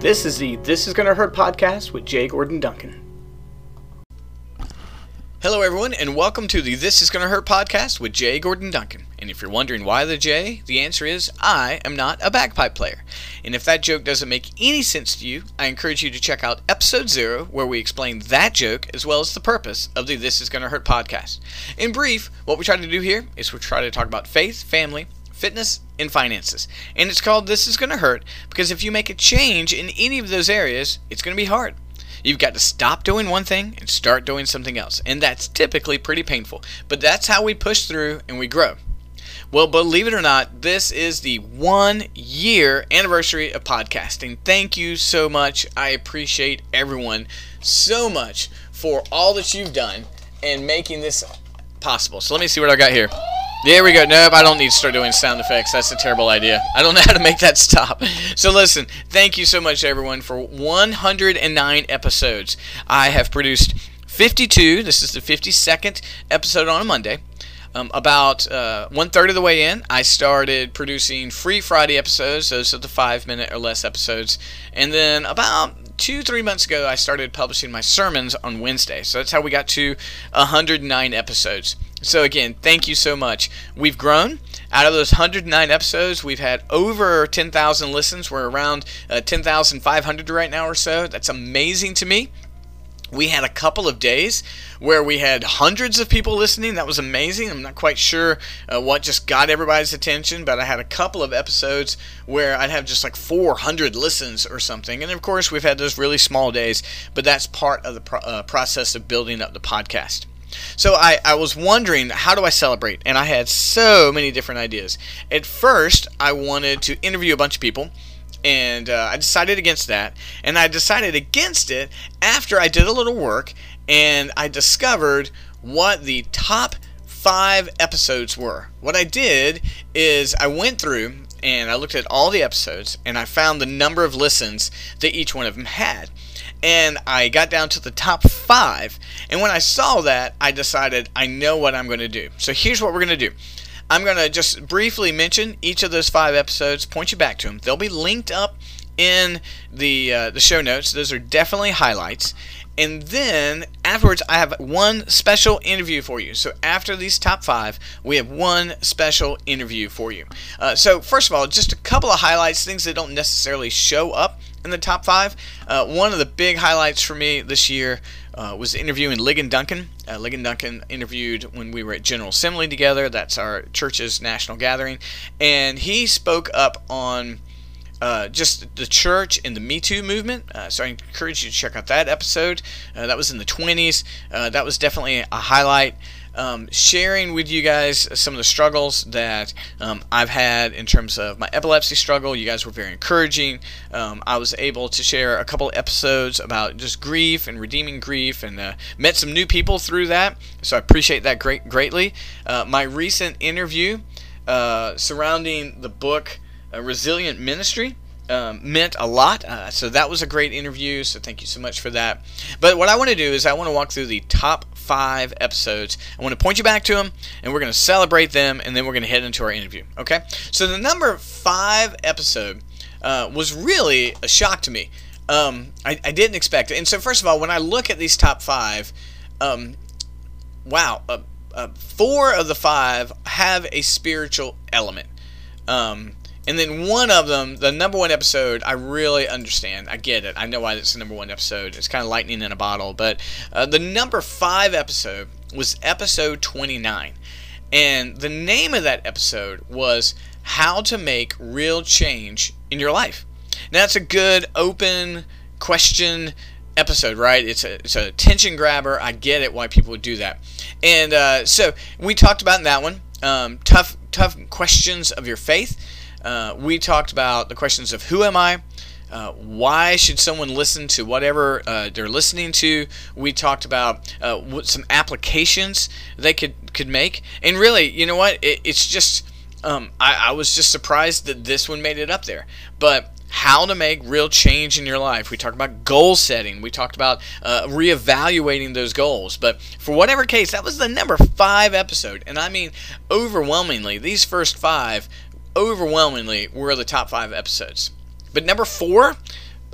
This is the This Is Gonna Hurt podcast with J. Gordon Duncan. Hello, everyone, and welcome to the This Is Gonna Hurt podcast with J. Gordon Duncan. And if you're wondering why the J, the answer is I am not a bagpipe player. And if that joke doesn't make any sense to you, I encourage you to check out episode zero, where we explain that joke as well as the purpose of the This Is Gonna Hurt podcast. In brief, what we try to do here is we try to talk about faith, family, fitness, and finances. And it's called This Is Gonna Hurt because if you make a change in any of those areas, it's gonna be hard. You've got to stop doing one thing and start doing something else. And that's typically pretty painful. But that's how we push through and we grow. Well, believe it or not, this is the one year anniversary of podcasting. Thank you so much. I appreciate everyone so much for all that you've done and making this possible. So let me see what I got here. There we go. Nope, I don't need to start doing sound effects. That's a terrible idea. I don't know how to make that stop. So listen, thank you so much, everyone, for 109 episodes. I have produced 52. This is the 52nd episode on a Monday. Um, about uh, one third of the way in, I started producing free Friday episodes. Those are the five minute or less episodes. And then about two, three months ago, I started publishing my sermons on Wednesday. So that's how we got to 109 episodes. So again, thank you so much. We've grown. Out of those 109 episodes, we've had over 10,000 listens. We're around uh, 10,500 right now or so. That's amazing to me. We had a couple of days where we had hundreds of people listening. That was amazing. I'm not quite sure uh, what just got everybody's attention, but I had a couple of episodes where I'd have just like 400 listens or something. And of course, we've had those really small days, but that's part of the pro- uh, process of building up the podcast. So I, I was wondering, how do I celebrate? And I had so many different ideas. At first, I wanted to interview a bunch of people, and uh, I decided against that. And I decided against it after I did a little work and I discovered what the top five episodes were. What I did is I went through and I looked at all the episodes and I found the number of listens that each one of them had and I got down to the top five. And when I saw that, I decided I know what I'm going to do. So here's what we're going to do. I'm going to just briefly mention each of those five episodes, point you back to them. They'll be linked up in the uh, the show notes. Those are definitely highlights. And then afterwards, I have one special interview for you. So after these top five, we have one special interview for you. Uh, so first of all, just a couple of highlights, things that don't necessarily show up in the top five. Uh, one of the big highlights for me this year uh, was interviewing Ligon Duncan. Uh, Ligon Duncan interviewed when we were at General Assembly together. That's our church's national gathering, and he spoke up on uh, just the church and the Me Too movement. Uh, so I encourage you to check out that episode. Uh, that was in the 20s. Uh, that was definitely a highlight. Um, sharing with you guys some of the struggles that um, I've had in terms of my epilepsy struggle. You guys were very encouraging. Um, I was able to share a couple episodes about just grief and redeeming grief, and uh, met some new people through that. So I appreciate that great greatly. Uh, my recent interview surrounding the book a resilient ministry. Um, meant a lot. Uh, so that was a great interview. So thank you so much for that. But what I want to do is I want to walk through the top five episodes. I want to point you back to them, and we're going to celebrate them, and then we're going to head into our interview. Okay. So the number five episode uh, was really a shock to me. Um, I, I, didn't expect it. And so first of all, when I look at these top five, um, wow, uh, uh four of the five have a spiritual element. Um, and then one of them, the number one episode, I really understand. I get it. I know why it's the number one episode. It's kind of lightning in a bottle. But uh, the number five episode was episode 29. And the name of that episode was How to Make Real Change in Your Life. Now, that's a good open question episode, right? It's a, it's a attention grabber. I get it why people would do that. And uh, so we talked about in that one um, tough, tough questions of your faith. Uh, we talked about the questions of who am I? Uh, why should someone listen to whatever uh, they're listening to? We talked about uh, what some applications they could could make, and really, you know what? It, it's just um, I, I was just surprised that this one made it up there. But how to make real change in your life. We talked about goal setting. We talked about uh, reevaluating those goals. But for whatever case, that was the number five episode. And I mean, overwhelmingly, these first five overwhelmingly were the top five episodes. But number four,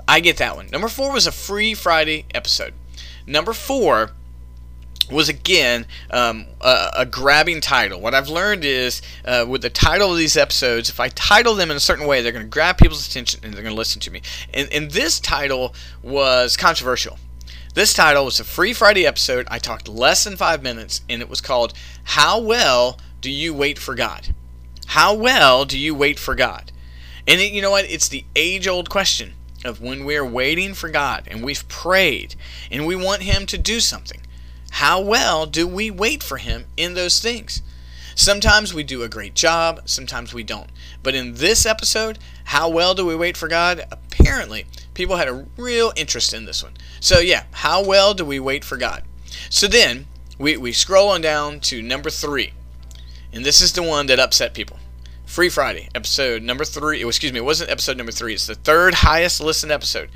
I get that one. Number four was a free Friday episode. Number four was again um, a, a, grabbing title. What I've learned is uh, with the title of these episodes, if I title them in a certain way, they're going to grab people's attention and they're going to listen to me. And, and this title was controversial. This title was a free Friday episode. I talked less than five minutes, and it was called How Well Do You Wait for God? How well do you wait for God? And it, you know what? It's the age old question of when we're waiting for God and we've prayed and we want Him to do something. How well do we wait for Him in those things? Sometimes we do a great job, sometimes we don't. But in this episode, how well do we wait for God? Apparently, people had a real interest in this one. So, yeah, how well do we wait for God? So then, we, we scroll on down to number three. And this is the one that upset people. Free Friday, episode number three. Oh, excuse me, it wasn't episode number three. It's the third highest listened episode.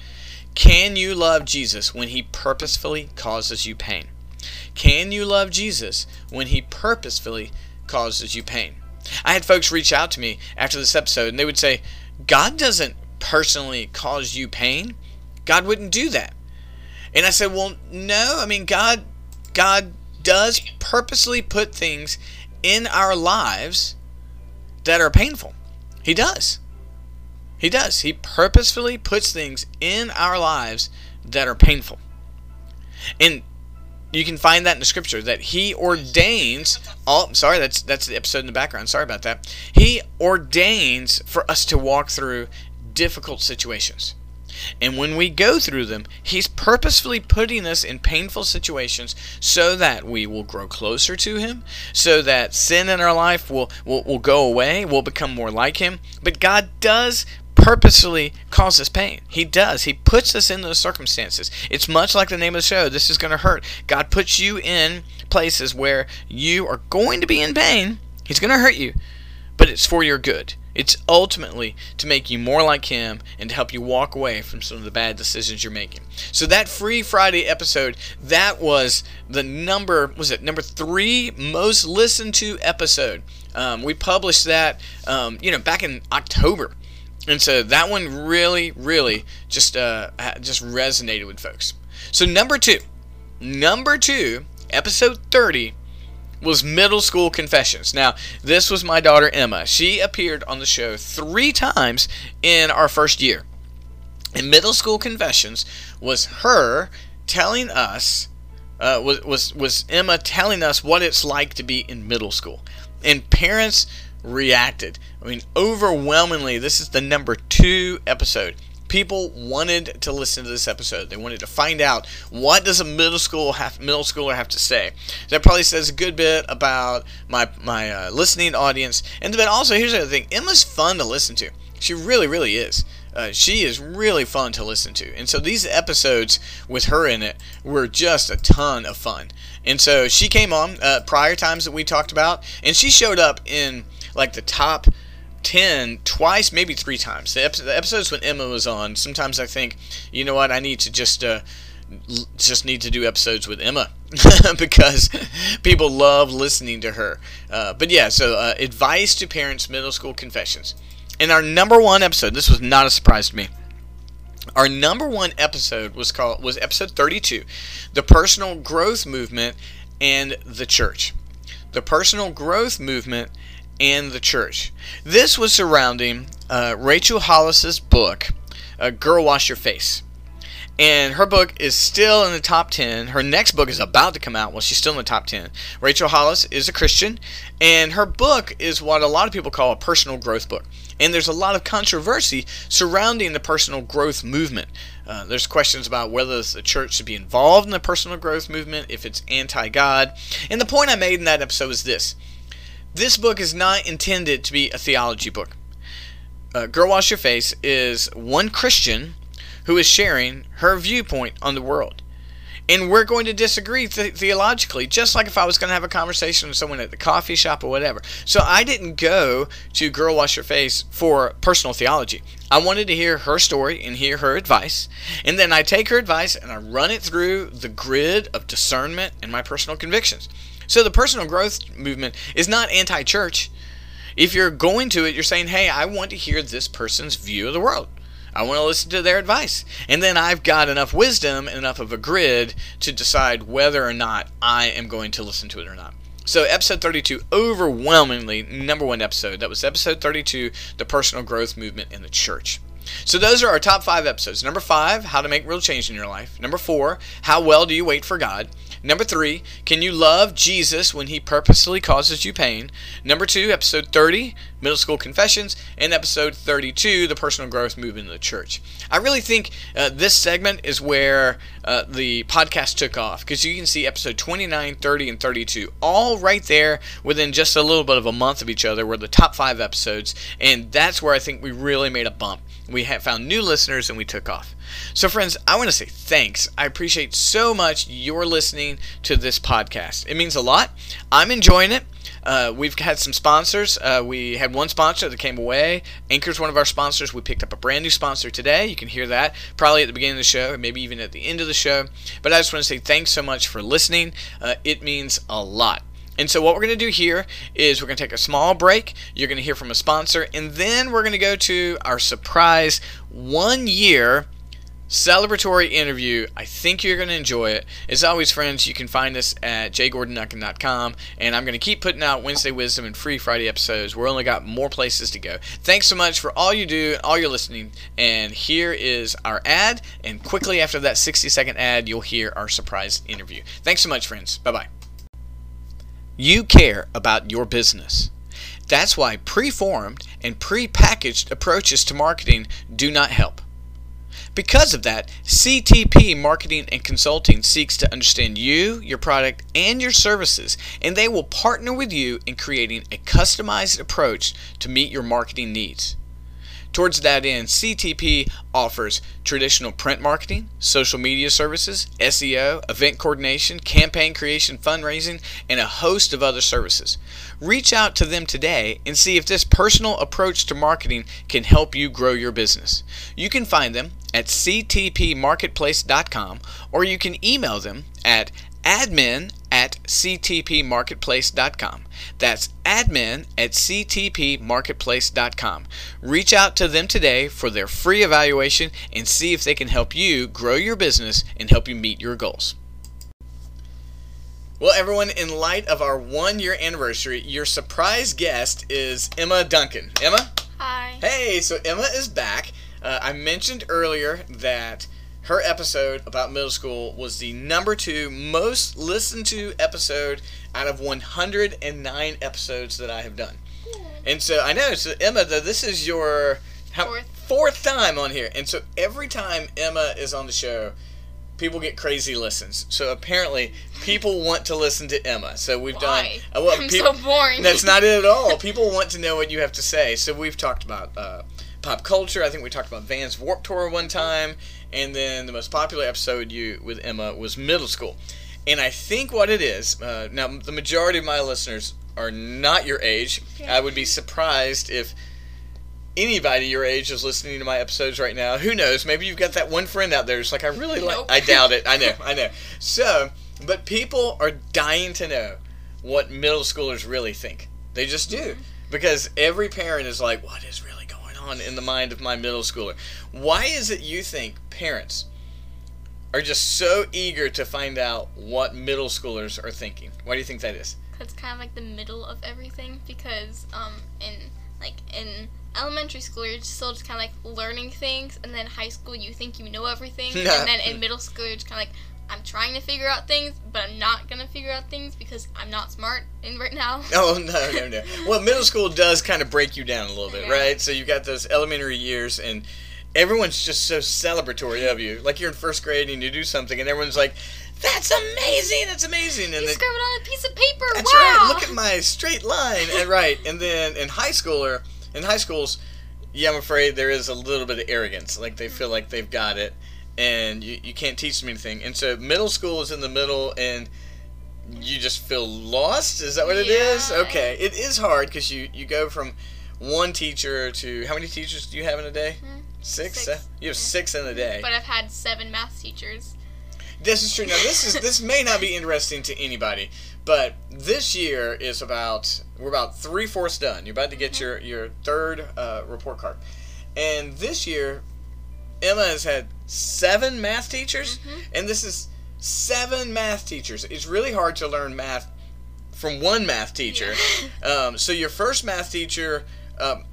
Can you love Jesus when he purposefully causes you pain? Can you love Jesus when he purposefully causes you pain? I had folks reach out to me after this episode and they would say, God doesn't personally cause you pain. God wouldn't do that. And I said, well, no. I mean, God, God does purposely put things in our lives that are painful. He does. He does. He purposefully puts things in our lives that are painful. And you can find that in the scripture that he ordains oh sorry that's that's the episode in the background sorry about that he ordains for us to walk through difficult situations and when we go through them, He's purposefully putting us in painful situations so that we will grow closer to Him, so that sin in our life will, will, will go away, we'll become more like Him. But God does purposefully cause us pain. He does. He puts us in those circumstances. It's much like the name of the show. This is going to hurt. God puts you in places where you are going to be in pain. He's going to hurt you, but it's for your good. It's ultimately to make you more like Him and to help you walk away from some of the bad decisions you're making. So that free Friday episode, that was the number, was it number three most listened to episode. Um, we published that, um, you know, back in October. And so that one really, really just uh, just resonated with folks. So number two, number two, episode 30 was Middle School Confessions. Now, this was my daughter Emma. She appeared on the show three times in our first year. And Middle School Confessions was her telling us, uh, was, was, was Emma telling us what it's like to be in middle school. And parents reacted. I mean, overwhelmingly, this is the number two episode people wanted to listen to this episode. They wanted to find out what does a middle school have, middle schooler have to say. That probably says a good bit about my my uh, listening audience. And then also here's the other thing: Emma's fun to listen to. She really, really is. Uh, she is really fun to listen to. And so these episodes with her in it were just a ton of fun. And so she came on uh, prior times that we talked about, and she showed up in like the top 10 twice, maybe three times. The, episodes when Emma was on, sometimes I think, you know what, I need to just uh, just need to do episodes with Emma because people love listening to her. Uh, but yeah, so uh, advice to parents, middle school confessions. In our number one episode, this was not a surprise to me. Our number one episode was called was episode 32, the personal growth movement and the church. The personal growth movement and the church. This was surrounding uh, Rachel Hollis's book, uh, Girl Wash Your Face. And her book is still in the top 10. Her next book is about to come out. Well, she's still in the top 10. Rachel Hollis is a Christian, and her book is what a lot of people call a personal growth book. And there's a lot of controversy surrounding the personal growth movement. Uh, there's questions about whether the church should be involved in the personal growth movement, if it's anti God. And the point I made in that episode is this this book is not intended to be a theology book. Uh, Girl Wash Your Face is one Christian who is sharing her viewpoint on the world. And we're going to disagree th- theologically, just like if I was going to have a conversation with someone at the coffee shop or whatever. So I didn't go to Girl Wash Your Face for personal theology. I wanted to hear her story and hear her advice. And then I take her advice and I run it through the grid of discernment and my personal convictions. So the personal growth movement is not anti church. If you're going to it, you're saying, hey, I want to hear this person's view of the world. I want to listen to their advice. And then I've got enough wisdom and enough of a grid to decide whether or not I am going to listen to it or not. So, episode 32, overwhelmingly number one episode. That was episode 32, The Personal Growth Movement in the Church. So those are our top five episodes. Number five, how to make real change in your life. Number four, how well do you wait for God? Number three, can you love Jesus when he purposely causes you pain? Number two, episode 30, middle school confessions, and episode 32, the personal growth movement in the church. I really think uh, this segment is where uh, the podcast took off because you can see episode 29, 30, and 32 all right there within just a little bit of a month of each other were the top five episodes, and that's where I think we really made a bump. We found new listeners and we took off. So, friends, I want to say thanks. I appreciate so much your listening to this podcast. It means a lot. I'm enjoying it. Uh, we've had some sponsors. Uh, we had one sponsor that came away. Anchor's one of our sponsors. We picked up a brand new sponsor today. You can hear that probably at the beginning of the show, maybe even at the end of the show. But I just want to say thanks so much for listening. Uh, it means a lot. And so, what we're going to do here is we're going to take a small break. You're going to hear from a sponsor, and then we're going to go to our surprise one year celebratory interview. I think you're going to enjoy it. As always, friends, you can find us at jgordonduncan.com, and I'm going to keep putting out Wednesday Wisdom and free Friday episodes. We're only got more places to go. Thanks so much for all you do, and all your listening, and here is our ad. And quickly after that 60 second ad, you'll hear our surprise interview. Thanks so much, friends. Bye bye. You care about your business. That's why preformed and prepackaged approaches to marketing do not help. Because of that, CTP Marketing and Consulting seeks to understand you, your product, and your services, and they will partner with you in creating a customized approach to meet your marketing needs. Towards that end, CTP offers traditional print marketing, social media services, SEO, event coordination, campaign creation, fundraising, and a host of other services. Reach out to them today and see if this personal approach to marketing can help you grow your business. You can find them at ctpmarketplace.com or you can email them at admin at ctpmarketplace.com. That's admin at ctpmarketplace.com. Reach out to them today for their free evaluation and see if they can help you grow your business and help you meet your goals. Well, everyone, in light of our one year anniversary, your surprise guest is Emma Duncan. Emma? Hi. Hey, so Emma is back. Uh, I mentioned earlier that her episode about middle school was the number two most listened to episode out of 109 episodes that I have done. And so I know, so Emma, this is your how, Fourth. fourth time on here. And so every time Emma is on the show, people get crazy listens. So apparently, people want to listen to Emma. So we've Why? done. uh, well, I'm so boring. That's not it at all. People want to know what you have to say. So we've talked about uh, pop culture. I think we talked about Vans Warped Tour one time, and then the most popular episode you with Emma was middle school. And I think what it is uh, now, the majority of my listeners are not your age. I would be surprised if anybody your age is listening to my episodes right now. Who knows? Maybe you've got that one friend out there who's like, I really like. I doubt it. I know. I know. So, but people are dying to know what middle schoolers really think. They just do. Because every parent is like, what is really on in the mind of my middle schooler? Why is it you think parents are just so eager to find out what middle schoolers are thinking? Why do you think that is? It's kind of like the middle of everything because um in like in elementary school you're still just kind of like learning things, and then high school you think you know everything, and then in middle school you're just kind of like I'm trying to figure out things, but I'm not gonna figure out things because I'm not smart in right now. Oh no no no! Well, middle school does kind of break you down a little bit, Yeah. right? So you got those elementary years, and everyone's just so celebratory of you. Like you're in first grade and you do something, and everyone's like, "That's amazing! That's amazing!" And You scribbled on a piece of paper. that's wow. right. Look at my straight line, and right. And then in high schooler, in high schools, yeah, I'm afraid there is a little bit of arrogance. Like they feel like they've got it, and you, you can't teach them anything. And so middle school is in the middle, and you just feel lost. Is that what it is? Okay, it is hard because you you go from one teacher to how many teachers do you have in a day? Hmm, Six. six. Uh, You have Yeah. six in a day. But I've had seven math teachers. This is true. Now this is this may not be interesting to anybody, but this year is about we're about three fourths done. You're about to get your your third uh, report card, and this year Emma has had seven math teachers, Mhm. and this is seven math teachers. It's really hard to learn math from one math teacher. Um, so your first math teacher um,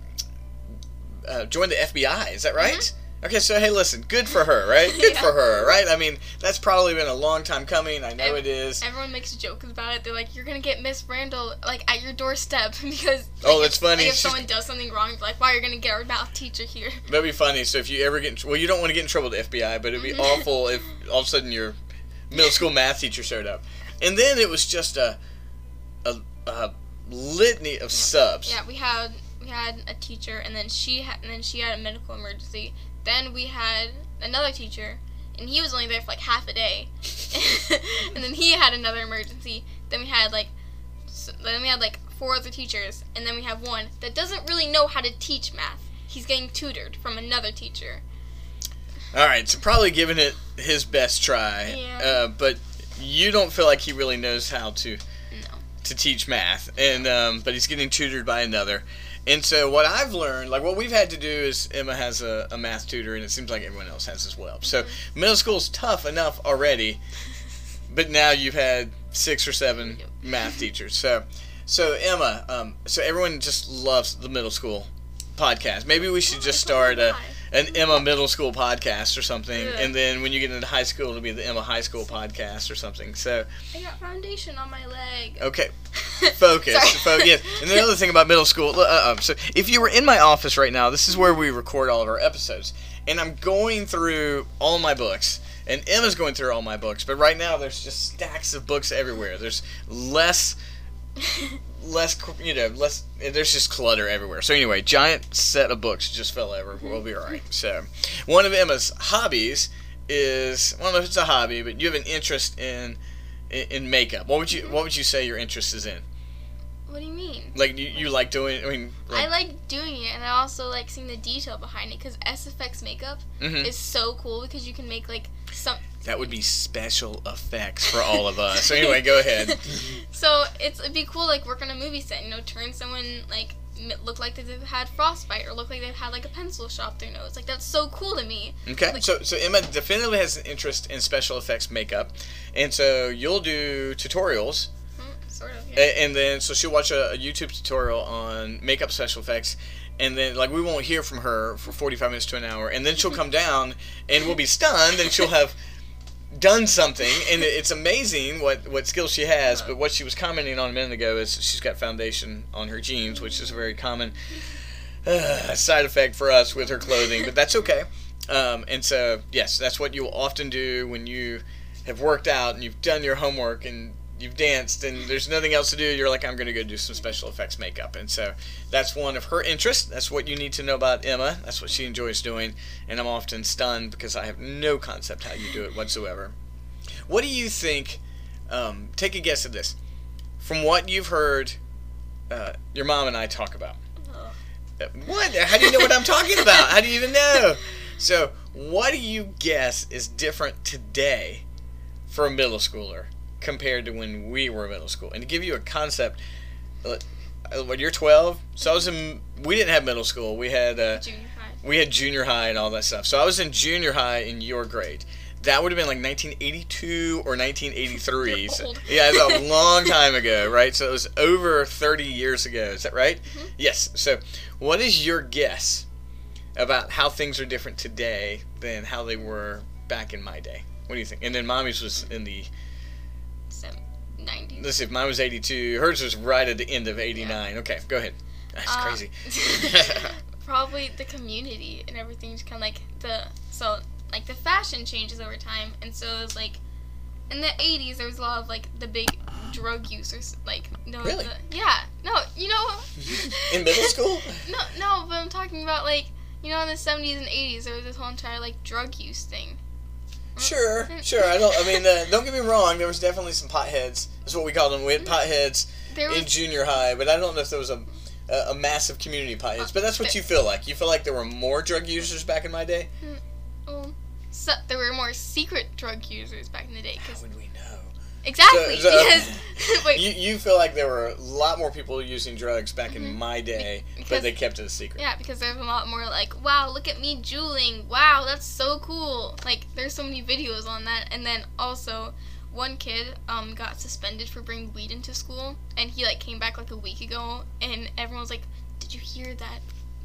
uh, joined the FBI. Is that right? Okay, so hey, listen, good for her, right? Good Mm-hmm. Yeah. for her, right? I mean, that's probably been a long time coming. I know Ev- it is. Everyone makes jokes about it. They're like, "You're gonna get Miss Randall like at your doorstep because." Oh, like, that's if, funny. Like, if someone does something wrong, they're like, "Wow, you're gonna get our math teacher here." That'd be funny. So if you ever get in, well, you don't want to get in trouble with the FBI, but it'd be Mhm. awful if all of a sudden your middle school math teacher showed up, and then it was just a a, a litany of subs. Yeah, we had we had a teacher, and then she had, and then she had a medical emergency. Then we had another teacher, and he was only there for like half a day. and then he had another emergency. Then we had like, s then we had like four other teachers, and then we have one that doesn't really know how to teach math. He's getting tutored from another teacher. All right, so probably giving it his best try, Yeah. uh, but you don't feel like he really knows how to No. to teach math, and um, but he's getting tutored by another. And so what I've learned, like what we've had to do is Emma has a, a math tutor, and it seems like everyone else has as well. So middle school's tough enough already, but now you've had six or seven Yep. math teachers. So, so Emma, um, so everyone just loves the middle school podcast. Maybe we should just start a, an Emma middle school podcast or something, Yeah. and then when you get into high school, it'll be the Emma high school podcast or something. So, I got foundation on my leg. okay, focus. focus. Fo- And the other thing about middle school, uh, uh, so if you were in my office right now, this is where we record all of our episodes, and I'm going through all my books. And Emma's going through all my books, but right now there's just stacks of books everywhere. There's less less you know less there's just clutter everywhere so anyway giant set of books just fell over we'll be all right so one of emma's hobbies is i don't know if it's a hobby but you have an interest in in, makeup what would you what would you say your interest is in what do you mean? like you, you like doing i mean I like, like doing it, and I also like seeing the detail behind it because SFX makeup Mhm. is so cool because you can make like some. That would be special effects for all of us so anyway go ahead So it's it'd be cool like work on a movie set. You know, turn someone like look like they've had frostbite or look like they've had like a pencil shot their nose. Like that's so cool to me. Okay, Like- so so Emma definitely has an interest in special effects makeup, and so you'll do tutorials, Mm, sort of. Yeah. and then so she'll watch a, a YouTube tutorial on makeup special effects, and then like we won't hear from her for forty five minutes to an hour, and then she'll come down and we'll be stunned, and she'll have done something, and it's amazing what what skills she has. But what she was commenting on a minute ago is she's got foundation on her jeans, which is a very common uh, side effect for us with her clothing, but that's okay. Um, and so, yes, that's what you'll often do when you have worked out and you've done your homework and you've danced and there's nothing else to do. You're like, I'm going to go do some special effects makeup. And so that's one of her interests. That's what you need to know about Emma. That's what she enjoys doing. And I'm often stunned because I have no concept how you do it whatsoever. What do you think? Um, take a guess at this. From what you've heard uh, your mom and I talk about. Ugh. What? How do you know what I'm talking about? How do you even know? So, what do you guess is different today for a middle schooler compared to when we were in middle school? And to give you a concept, uh, when you're 12, so I was in. We didn't have middle school. We had uh, Junior high. we had junior high and all that stuff. So I was in junior high in your grade. That would have been like 1982 or 1983. So- yeah, it's a long time ago, right? So it was over 30 years ago. Is that right? Mhm. Yes. So, what is your guess about how things are different today than how they were back in my day? What do you think? And then mommy's was in the Seven, 90. let's see, if mine was 82, hers was right at the end of 89. Okay, go ahead. That's Uh, crazy. probably the community and everything's kind of like the so like the fashion changes over time and so it was like in the 80s there was a lot of like the big drug users like no Really? the, yeah no you know in middle school? no no but i'm talking about like you know in the 70s and 80s there was this whole entire like drug use thing Sure, sure. I don't. I mean, uh, don't get me wrong. There was definitely some potheads. That's what we called them. We had potheads was in junior high, but I don't know if there was a a, a massive community potheads. But that's what you feel like. You feel like there were more drug users back in my day. well, so, there were more secret drug users back in the day How would we? Exactly. So- so- because You, you feel like there were a lot more people using drugs back in Mhm. my day, but they kept it a secret. yeah, because there's a lot more like, wow, look at me juuling. Wow, that's so cool. Like there's so many videos on that, and then also. One kid um, got suspended for bringing weed into school, and he like came back like a week ago, and everyone was like, "Did you hear that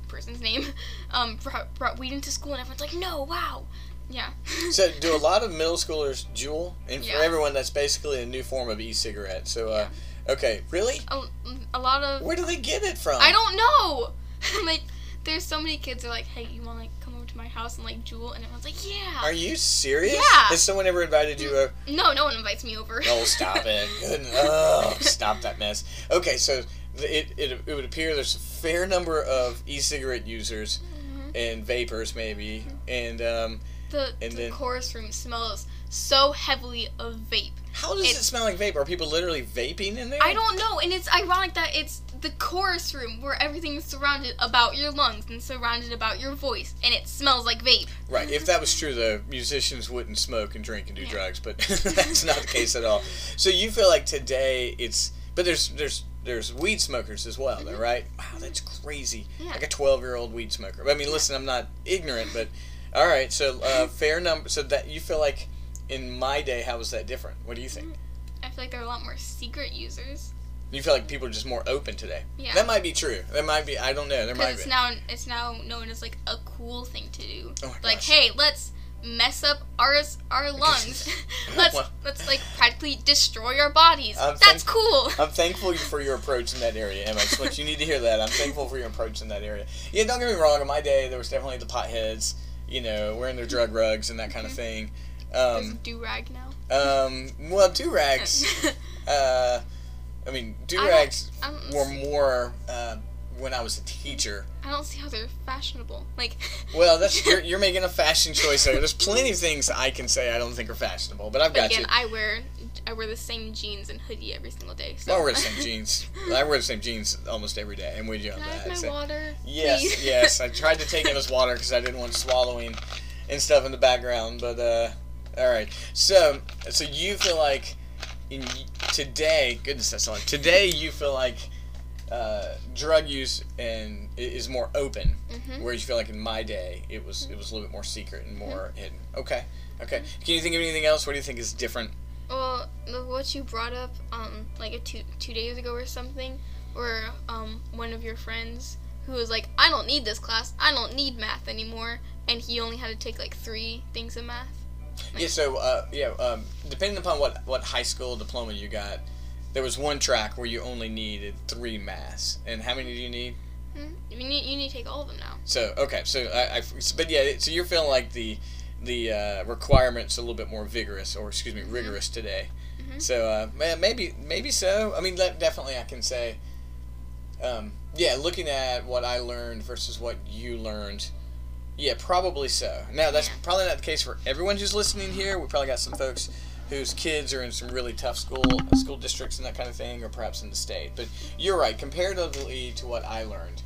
person's name um, brought, brought weed into school?" And everyone's like, "No, wow, yeah." So, do a lot of middle schoolers juul? And for Yeah. everyone, that's basically a new form of e-cigarette. So, uh, okay, really? a, a lot of Where do they get it from? I don't know. like, there's so many kids that are like, hey, you want to like come over to my house and like juul? And everyone's like, yeah. Are you serious? Yeah. Has someone ever invited you over? no, no one invites me over. Oh, stop it. Good. Oh, stop that mess. Okay, so it, it, it would appear there's a fair number of e-cigarette users Mhm. and vapors, maybe, and um, The, And the then- chorus room smells so heavily of vape. how does it It's- smell like vape? Are people literally vaping in there? I don't know, and it's ironic that it's the chorus room where everything is surrounded about your lungs and surrounded about your voice, and it smells like vape. Right. If that was true, the musicians wouldn't smoke and drink and do Yeah. drugs, but that's not the case at all. So you feel like today it's, but there's there's there's weed smokers as well, though, right? Wow, that's crazy. Mm-hmm. Yeah. Like a 12 year old weed smoker. I mean, listen, I'm not ignorant, but all right. So uh, fair number. So that you feel like in my day, how was that different? What do you think? I feel like there are a lot more secret users You feel like people are just more open today. Yeah. That might be true. That might be. I don't know. There might it's be. now it's now known as like a cool thing to do. Oh my like, gosh. hey, let's mess up our our lungs. let's Well- let's like practically destroy our bodies. I'm That's cool. I'm thankful for your approach in that area, Emma. Want you need to hear that. I'm thankful for your approach in that area. Yeah, don't get me wrong. In my day, there was definitely the potheads, you know, wearing their drug rugs and that kind of thing. There's Um, do rag now. um, well, do rags. Uh, I mean, do rags were more uh, when I was a teacher. I don't see how they're fashionable. Like, Well, that's you're, you're making a fashion choice there. There's plenty of things I can say I don't think are fashionable, but I've but got again, you. I wear I wear the same jeans and hoodie every single day. So I wear the same jeans. I wear the same jeans almost every day. and we on Can I that. have my So- water? Yes, please? yes. I tried to take Emma's water because I didn't want swallowing and stuff in the background. But uh, all right. So, so you feel like in today, goodness, that's like today. You feel like uh, drug use and is more open, Mhm. whereas you feel like in my day it was it was a little bit more secret and more Mm-hmm. hidden. Okay, okay. Can you think of anything else? What do you think is different? Well, what you brought up, um, like a two two days ago or something, where um one of your friends who was like, I don't need this class, I don't need math anymore, and he only had to take like three things of math. Yeah, so uh, yeah, um, depending upon what, what high school diploma you got, there was one track where you only needed three maths. And how many do you need? Hmm? You need you need to take all of them now. So okay, so I, I but yeah, so you're feeling like the the uh, requirements a little bit more vigorous, or excuse me, rigorous today. Mhm. So uh, maybe maybe so. I mean, definitely I can say. Um, yeah, looking at what I learned versus what you learned, yeah, probably so. Now that's Yeah. probably not the case for everyone who's listening here. We probably got some folks whose kids are in some really tough school school districts and that kind of thing, or perhaps in the state. But you're right. Comparatively to what I learned,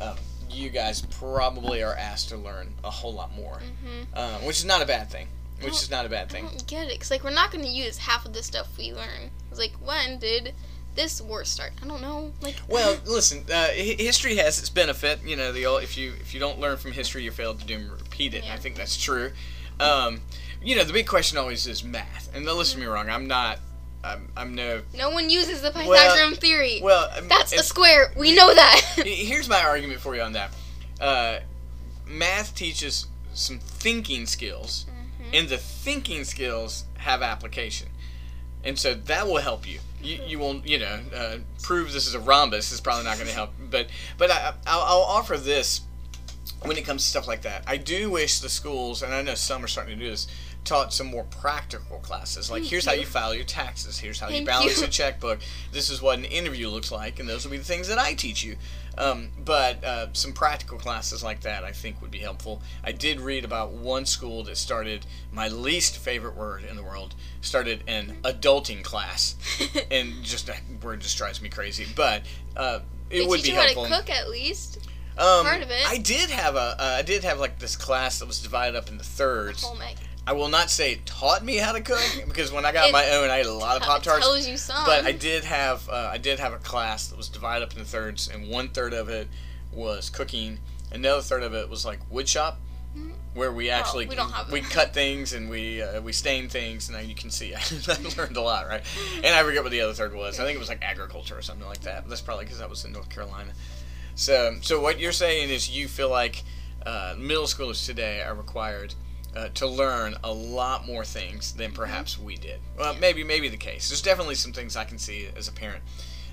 um, you guys probably are asked to learn a whole lot more, Mm-hmm. um, which is not a bad thing. Which is not a bad I thing. don't get it, cause like we're not gonna use half of the stuff we learn. It's like when did this war start? I don't know. Like Well, listen, uh, hi- history has its benefit. You know, the old, if you if you don't learn from history, you fail to do and repeat it. and I think that's true. Um, you know, the big question always is math. And don't listen to me wrong. I'm not. I'm, I'm no. no one uses the Well- Pythagorean theory. Well, um, That's a square. We know that. here's my argument for you on that. Uh, math teaches some thinking skills, Mhm. and the thinking skills have application, and so that will help you. You, you won't, you know, uh, prove this is a rhombus is probably not going to help. But but I, I'll, I'll offer this when it comes to stuff like that. I do wish the schools, and I know some are starting to do this, taught some more practical classes. Like, Thank here's how you. you file your taxes. Here's how you balance you. a checkbook. This is what an interview looks like, and those will be the things that I teach you. Um, but uh, some practical classes like that, I think, would be helpful. I did read about one school that started my least favorite word in the world. Started an adulting class, and just that word just drives me crazy. But uh, it they would teach be you how to cook at least. Um, part of it. I did have a, uh, I did have like this class that was divided up into thirds. I will not say it taught me how to cook because when I got It- my own, I ate a lot of Pop Tarts. tells you some. But I did have uh, I did have a class that was divided up into thirds, and one third of it was cooking, another third of it was like wood shop, Mhm. where we actually we we cut things and we uh, we stain things, and now you can see I learned a lot, right? And I forget what the other third was. I think it was like agriculture or something like that. That's probably because I was in North Carolina. So so what you're saying is you feel like uh, middle schoolers today are required. Uh, to learn a lot more things than perhaps we did. Well, maybe maybe the case. There's definitely some things I can see as a parent,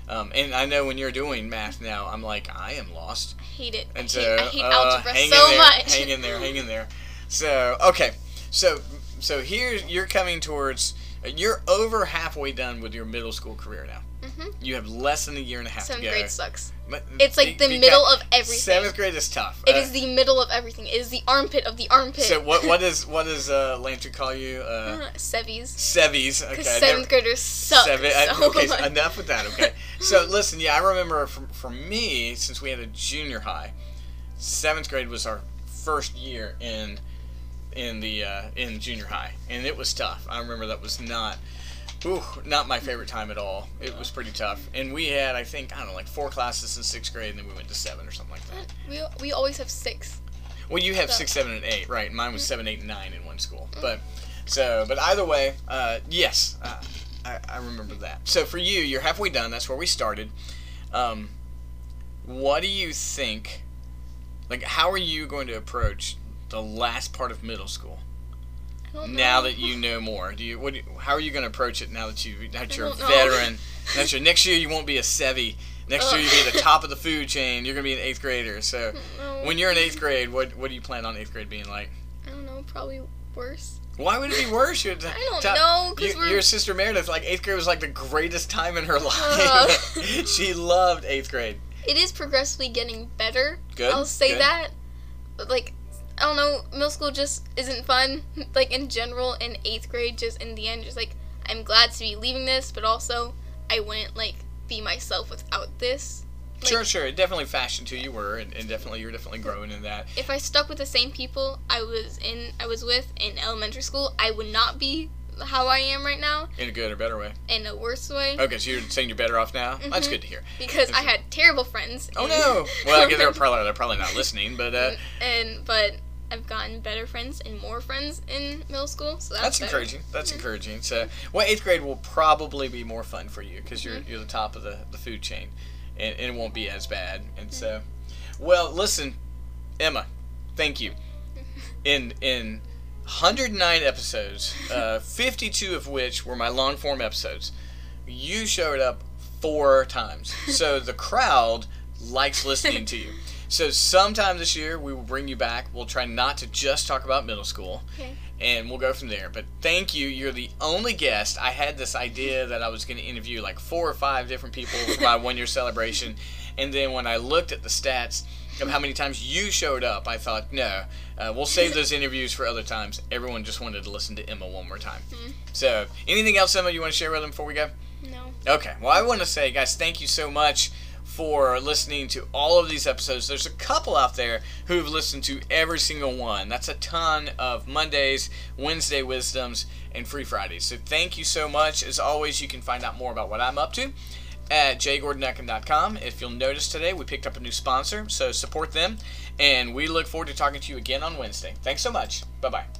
um, and I know when you're doing math now, I'm like I am lost. I hate it. I And hate, so I hate uh, algebra hang so in there, much. hang in there, hang in there. So okay, so so here you're coming towards. You're over halfway done with your middle school career now. Mhm. You have less than a year and a half Seventh to go. grade sucks. It's like the because middle of everything. Seventh grade is tough. It Uh, is the middle of everything. It is the armpit of the armpit. So what what is what does uh, Landry call you? Uh, Sevies. Sevies. Okay. Seventh graders suck Seven, I- so okay, much. so enough with that. Okay, so listen, yeah, I remember for, for me, since we had a junior high, seventh grade was our first year in in the uh, in junior high, and it was tough. I remember that was not. Ooh, not my favorite time at all. It was pretty tough, and we had, I think, I don't know, like four classes in sixth grade, and then we went to seven or something like that. We, we always have six. Well, you have So- six, seven, and eight, right? Mine was seven, eight, and nine in one school. But so, but either way, uh, yes, uh, I, I remember that. So for you, you're halfway done. That's where we started. Um, what do you think? Like, how are you going to approach the last part of middle school now that you know more? Do you? What? do you- how are you going to approach it now that you that you're a veteran? That you're next year you won't be a sevi. Next year you'll be at the uh. top of the food chain. You're going to be an eighth grader. So. When you're in eighth grade, what what do you plan on eighth grade being like? I don't know, probably worse. Why would it be worse? You're I don't know, 'cause you- we're- your sister Meredith, like eighth grade was like the greatest time in her Ugh. life. she loved eighth grade. It is progressively getting better. Good, I'll say good. that. But like, I don't know, middle school just isn't fun. Like in general, in eighth grade, just in the end, just like I'm glad to be leaving this, but also I wouldn't like be myself without this. Like, sure, sure. It definitely fashioned who you were, and, and definitely you're definitely growing in that. If I stuck with the same people I was in, I was with in elementary school, I would not be how I am right now In a good or better way. in a worse way. Okay, so you're saying you're better off now. That's Mhm. good to hear. Because I had terrible friends. Oh no! Well, I guess they're probably they're probably not listening, but uh, and but I've gotten better friends and more friends in middle school, so that's, that's encouraging. That's encouraging. So, well, eighth grade will probably be more fun for you because you're Mm-hmm. you're the top of the, the food chain, and, and it won't be as bad. Mm-hmm. And so, well, listen, Emma, thank you. In in 109 episodes, uh, 52 of which were my long form episodes, you showed up four times. So the crowd likes listening to you. So sometime this year we will bring you back. We'll try not to just talk about middle school Okay. and we'll go from there. But thank you. You're the only guest. I had this idea that I was going to interview like four or five different people for my one year celebration. And then when I looked at the stats of how many times you showed up, I thought, no, uh, we'll save those interviews for other times. Everyone just wanted to listen to Emma one more time. Mhm. So, anything else, Emma, you want to share with them before we go? No. Okay. Well, I want to say, guys, thank you so much for listening to all of these episodes. There's a couple out there who've listened to every single one. That's a ton of Mondays, Wednesday wisdoms, and Free Fridays. So thank you so much. As always, you can find out more about what I'm up to at jgordonduncan.com. If you'll notice today, we picked up a new sponsor, so support them. And we look forward to talking to you again on Wednesday. Thanks so much. Bye bye.